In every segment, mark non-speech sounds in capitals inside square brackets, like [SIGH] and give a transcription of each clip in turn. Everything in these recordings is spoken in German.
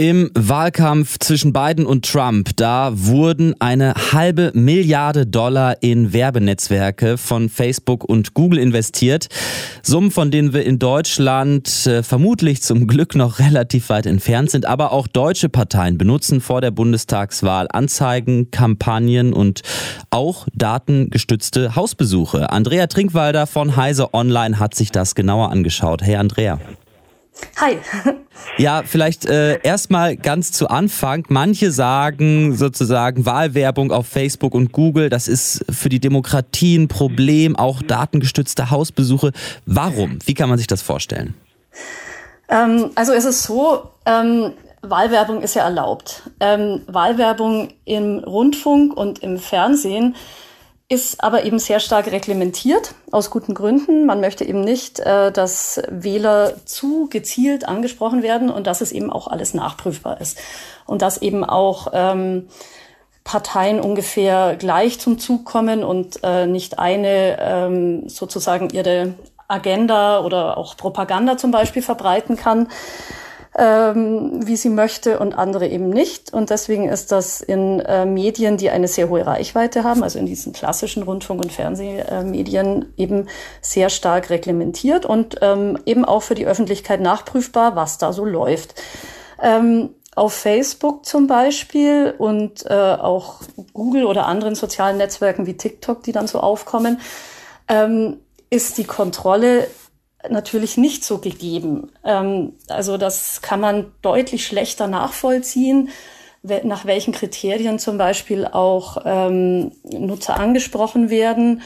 Im Wahlkampf zwischen Biden und Trump, da wurden eine halbe Milliarde Dollar in Werbenetzwerke von Facebook und Google investiert. Summen, von denen wir in Deutschland äh, vermutlich zum Glück noch [LAUGHS] relativ weit entfernt sind. Aber auch deutsche Parteien benutzen vor der Bundestagswahl Anzeigen, Kampagnen und auch datengestützte Hausbesuche. Andrea Trinkwalder von Heise Online hat sich das genauer angeschaut. Hey Andrea. Hi. [LAUGHS] Ja, vielleicht äh, erstmal ganz zu Anfang. Manche sagen sozusagen Wahlwerbung auf Facebook und Google, das ist für die Demokratie ein Problem, auch datengestützte Hausbesuche. Warum? Wie kann man sich das vorstellen? Ähm, also es ist so, ähm, Wahlwerbung ist ja erlaubt. Ähm, Wahlwerbung im Rundfunk und im Fernsehen ist aber eben sehr stark reglementiert, aus guten Gründen. Man möchte eben nicht, äh, dass Wähler zu gezielt angesprochen werden und dass es eben auch alles nachprüfbar ist. Und dass eben auch ähm, Parteien ungefähr gleich zum Zug kommen und äh, nicht eine ähm, sozusagen ihre Agenda oder auch Propaganda zum Beispiel verbreiten kann ähm, wie sie möchte und andere eben nicht. Und deswegen ist das in äh, Medien, die eine sehr hohe Reichweite haben, also in diesen klassischen Rundfunk- und Fernsehmedien, eben sehr stark reglementiert und ähm, eben auch für die Öffentlichkeit nachprüfbar, was da so läuft. Ähm, auf Facebook zum Beispiel und äh, auch Google oder anderen sozialen Netzwerken wie TikTok, die dann so aufkommen, ähm, ist die Kontrolle natürlich nicht so gegeben. Ähm, also das kann man deutlich schlechter nachvollziehen, nach welchen Kriterien zum Beispiel auch ähm, Nutzer angesprochen werden.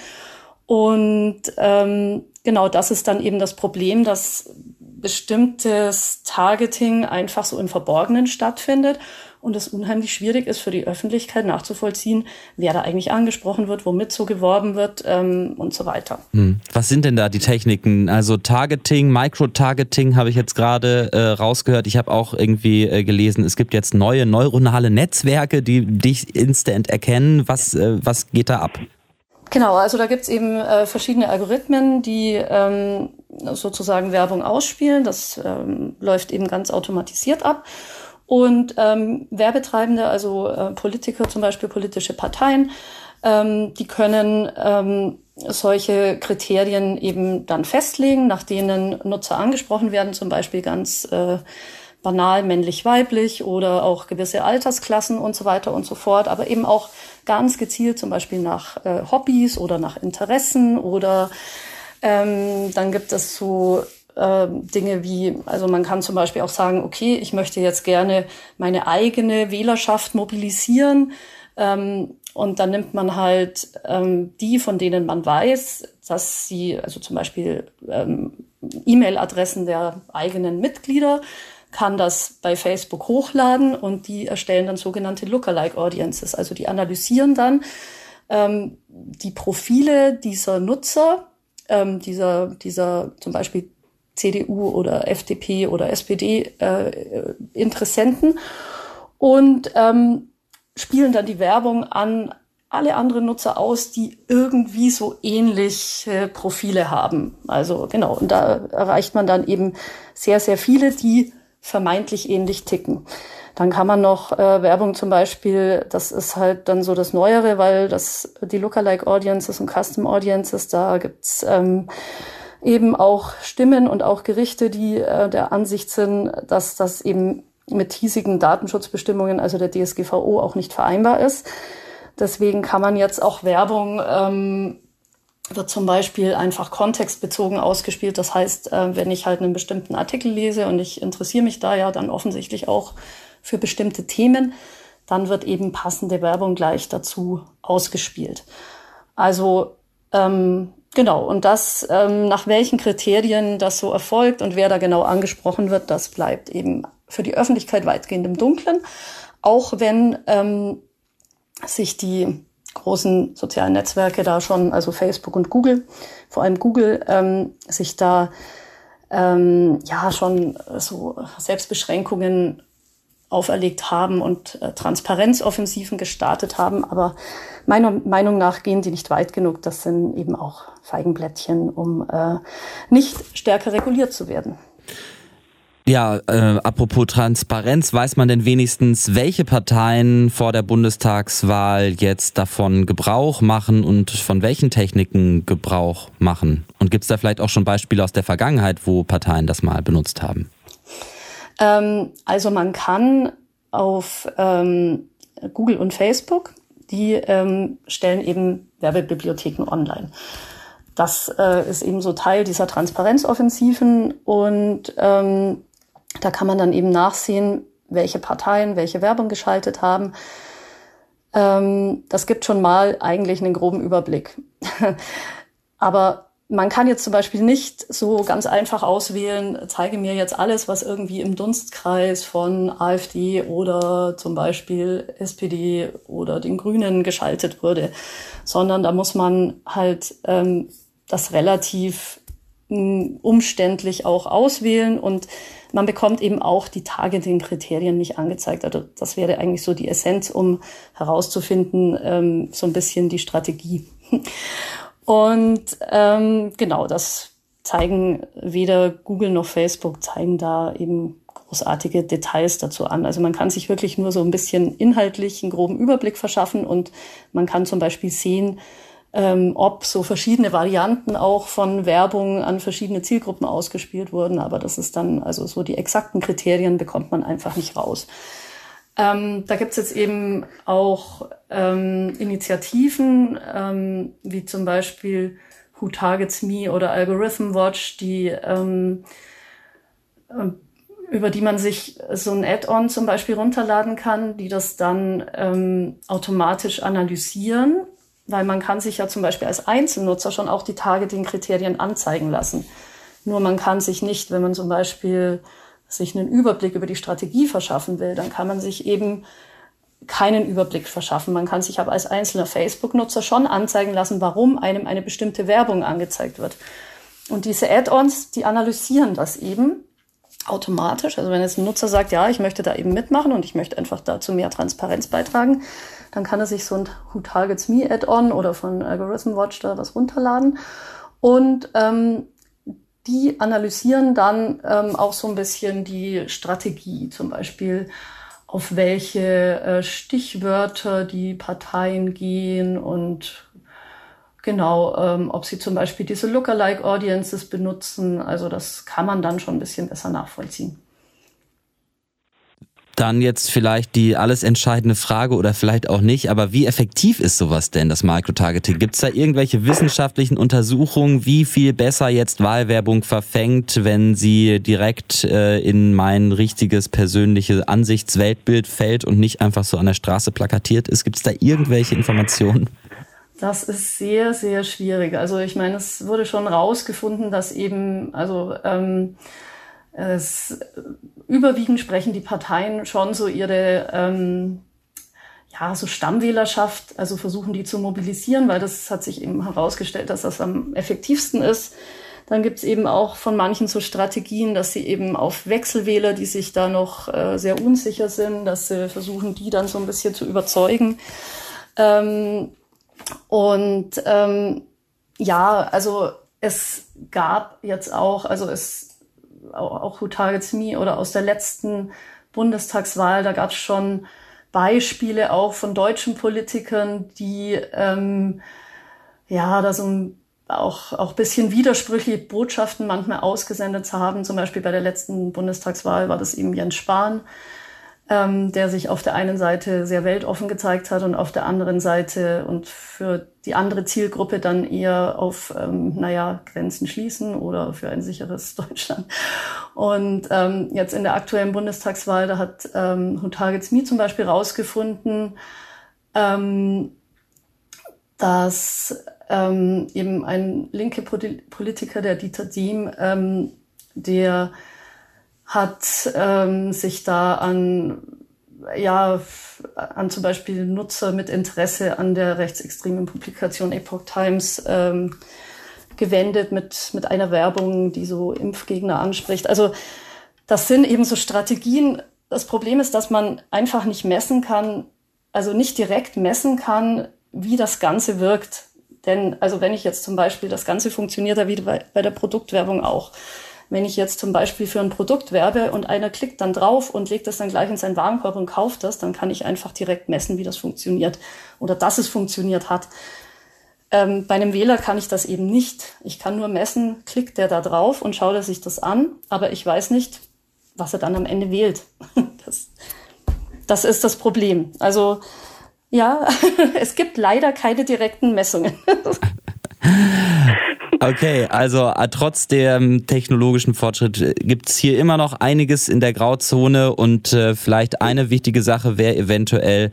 Und ähm, genau das ist dann eben das Problem, dass bestimmtes Targeting einfach so im Verborgenen stattfindet und es unheimlich schwierig ist für die Öffentlichkeit nachzuvollziehen, wer da eigentlich angesprochen wird, womit so geworben wird ähm, und so weiter. Hm. Was sind denn da die Techniken? Also Targeting, Micro-Targeting habe ich jetzt gerade äh, rausgehört. Ich habe auch irgendwie äh, gelesen, es gibt jetzt neue neuronale Netzwerke, die dich instant erkennen. Was, äh, was geht da ab? Genau, also da gibt's eben äh, verschiedene Algorithmen, die ähm, sozusagen Werbung ausspielen. Das ähm, läuft eben ganz automatisiert ab. Und ähm, Werbetreibende, also äh, Politiker, zum Beispiel politische Parteien, ähm, die können ähm, solche Kriterien eben dann festlegen, nach denen Nutzer angesprochen werden, zum Beispiel ganz äh, banal männlich-weiblich oder auch gewisse Altersklassen und so weiter und so fort, aber eben auch ganz gezielt zum Beispiel nach äh, Hobbys oder nach Interessen oder ähm, dann gibt es so äh, Dinge wie, also man kann zum Beispiel auch sagen, okay, ich möchte jetzt gerne meine eigene Wählerschaft mobilisieren. Ähm, und dann nimmt man halt ähm, die, von denen man weiß, dass sie, also zum Beispiel ähm, E-Mail-Adressen der eigenen Mitglieder, kann das bei Facebook hochladen und die erstellen dann sogenannte Lookalike Audiences. Also die analysieren dann ähm, die Profile dieser Nutzer, ähm, dieser, dieser zum Beispiel CDU oder FDP oder SPD äh, Interessenten und ähm, spielen dann die Werbung an alle anderen Nutzer aus, die irgendwie so ähnliche Profile haben. Also genau, und da erreicht man dann eben sehr, sehr viele, die vermeintlich ähnlich ticken. Dann kann man noch äh, Werbung zum Beispiel, das ist halt dann so das Neuere, weil das die Lookalike Audiences und Custom Audiences, da gibt's ähm, eben auch Stimmen und auch Gerichte, die äh, der Ansicht sind, dass das eben mit hiesigen Datenschutzbestimmungen, also der DSGVO, auch nicht vereinbar ist. Deswegen kann man jetzt auch Werbung ähm, wird zum Beispiel einfach kontextbezogen ausgespielt. Das heißt, äh, wenn ich halt einen bestimmten Artikel lese und ich interessiere mich da ja dann offensichtlich auch für bestimmte Themen, dann wird eben passende Werbung gleich dazu ausgespielt. Also ähm, Genau, und das, ähm, nach welchen Kriterien das so erfolgt und wer da genau angesprochen wird, das bleibt eben für die Öffentlichkeit weitgehend im Dunkeln. Auch wenn ähm, sich die großen sozialen Netzwerke da schon, also Facebook und Google, vor allem Google, ähm, sich da ähm, ja schon so Selbstbeschränkungen auferlegt haben und äh, Transparenzoffensiven gestartet haben. Aber meiner Meinung nach gehen die nicht weit genug. Das sind eben auch Feigenblättchen, um äh, nicht stärker reguliert zu werden. Ja, äh, apropos Transparenz, weiß man denn wenigstens, welche Parteien vor der Bundestagswahl jetzt davon Gebrauch machen und von welchen Techniken Gebrauch machen? Und gibt es da vielleicht auch schon Beispiele aus der Vergangenheit, wo Parteien das mal benutzt haben? Ähm, also man kann auf ähm, Google und Facebook, die ähm, stellen eben Werbebibliotheken online. Das äh, ist eben so Teil dieser Transparenzoffensiven und ähm, da kann man dann eben nachsehen, welche Parteien welche Werbung geschaltet haben. Ähm, das gibt schon mal eigentlich einen groben Überblick. [LAUGHS] Aber man kann jetzt zum Beispiel nicht so ganz einfach auswählen, zeige mir jetzt alles, was irgendwie im Dunstkreis von AfD oder zum Beispiel SPD oder den Grünen geschaltet wurde, sondern da muss man halt ähm, das relativ mh, umständlich auch auswählen und man bekommt eben auch die Targeting-Kriterien nicht angezeigt. Also das wäre eigentlich so die Essenz, um herauszufinden, ähm, so ein bisschen die Strategie. Und ähm, genau, das zeigen weder Google noch Facebook, zeigen da eben großartige Details dazu an. Also man kann sich wirklich nur so ein bisschen inhaltlich einen groben Überblick verschaffen und man kann zum Beispiel sehen, ähm, ob so verschiedene Varianten auch von Werbung an verschiedene Zielgruppen ausgespielt wurden. Aber das ist dann, also so die exakten Kriterien bekommt man einfach nicht raus. Ähm, da gibt's jetzt eben auch ähm, Initiativen, ähm, wie zum Beispiel Who Targets Me oder Algorithm Watch, die ähm, ähm, über die man sich so ein Add-on zum Beispiel runterladen kann, die das dann ähm, automatisch analysieren weil man kann sich ja zum Beispiel als Einzelnutzer schon auch die Targeting-Kriterien anzeigen lassen. Nur man kann sich nicht, wenn man zum Beispiel sich einen Überblick über die Strategie verschaffen will, dann kann man sich eben keinen Überblick verschaffen. Man kann sich aber als einzelner Facebook-Nutzer schon anzeigen lassen, warum einem eine bestimmte Werbung angezeigt wird. Und diese Add-ons, die analysieren das eben automatisch. Also wenn jetzt ein Nutzer sagt, ja, ich möchte da eben mitmachen und ich möchte einfach dazu mehr Transparenz beitragen, dann kann er sich so ein Who Targets Me Add-on oder von Algorithm Watch da was runterladen. Und ähm, die analysieren dann ähm, auch so ein bisschen die Strategie, zum Beispiel auf welche äh, Stichwörter die Parteien gehen und genau, ähm, ob sie zum Beispiel diese Lookalike Audiences benutzen. Also das kann man dann schon ein bisschen besser nachvollziehen. Dann jetzt vielleicht die alles entscheidende Frage oder vielleicht auch nicht, aber wie effektiv ist sowas denn, das Microtargeting? Gibt es da irgendwelche wissenschaftlichen Untersuchungen, wie viel besser jetzt Wahlwerbung verfängt, wenn sie direkt äh, in mein richtiges persönliches Ansichtsweltbild fällt und nicht einfach so an der Straße plakatiert ist? Gibt es da irgendwelche Informationen? Das ist sehr, sehr schwierig. Also ich meine, es wurde schon rausgefunden, dass eben, also ähm, es überwiegend sprechen die Parteien schon so ihre ähm, ja, so Stammwählerschaft, also versuchen die zu mobilisieren, weil das hat sich eben herausgestellt, dass das am effektivsten ist. Dann gibt's eben auch von manchen so Strategien, dass sie eben auf Wechselwähler, die sich da noch äh, sehr unsicher sind, dass sie versuchen, die dann so ein bisschen zu überzeugen. Ähm, und ähm, ja, also es gab jetzt auch, also es auch Who Targets Me oder aus der letzten Bundestagswahl, da gab es schon Beispiele auch von deutschen Politikern, die ähm, ja da so ein, auch auch bisschen widersprüchliche Botschaften manchmal ausgesendet haben. Zum Beispiel bei der letzten Bundestagswahl war das eben Jens Spahn, ähm, der sich auf der einen Seite sehr weltoffen gezeigt hat und auf der anderen Seite und für die andere Zielgruppe dann eher auf, ähm, naja, Grenzen schließen oder für ein sicheres [LAUGHS] Deutschland. Und ähm, jetzt in der aktuellen Bundestagswahl, da hat ähm, Me zum Beispiel rausgefunden, ähm, dass ähm, eben ein linke Politiker, der Dieter Diem, ähm, der hat ähm, sich da an ja an zum Beispiel Nutzer mit Interesse an der rechtsextremen Publikation Epoch Times ähm, gewendet mit mit einer Werbung, die so Impfgegner anspricht. Also das sind eben so Strategien. Das Problem ist, dass man einfach nicht messen kann, also nicht direkt messen kann, wie das Ganze wirkt. Denn also wenn ich jetzt zum Beispiel, das Ganze funktioniert wie bei der Produktwerbung auch. Wenn ich jetzt zum Beispiel für ein Produkt werbe und einer klickt dann drauf und legt das dann gleich in seinen Warenkorb und kauft das, dann kann ich einfach direkt messen, wie das funktioniert oder dass es funktioniert hat. Ähm, bei einem Wähler kann ich das eben nicht. Ich kann nur messen, klickt der da drauf und schaut er sich das an, aber ich weiß nicht, was er dann am Ende wählt. [LAUGHS] Das, das ist das Problem. Also ja, [LAUGHS] es gibt leider keine direkten Messungen. [LAUGHS] Okay, also äh, trotz dem technologischen Fortschritt äh, gibt es hier immer noch einiges in der Grauzone und äh, vielleicht eine wichtige Sache wäre eventuell,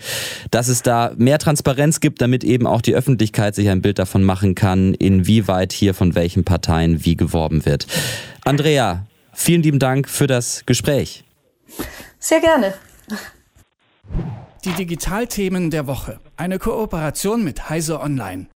dass es da mehr Transparenz gibt, damit eben auch die Öffentlichkeit sich ein Bild davon machen kann, inwieweit hier von welchen Parteien wie geworben wird. Andrea, vielen lieben Dank für das Gespräch. Sehr gerne. Die Digitalthemen der Woche. Eine Kooperation mit Heise Online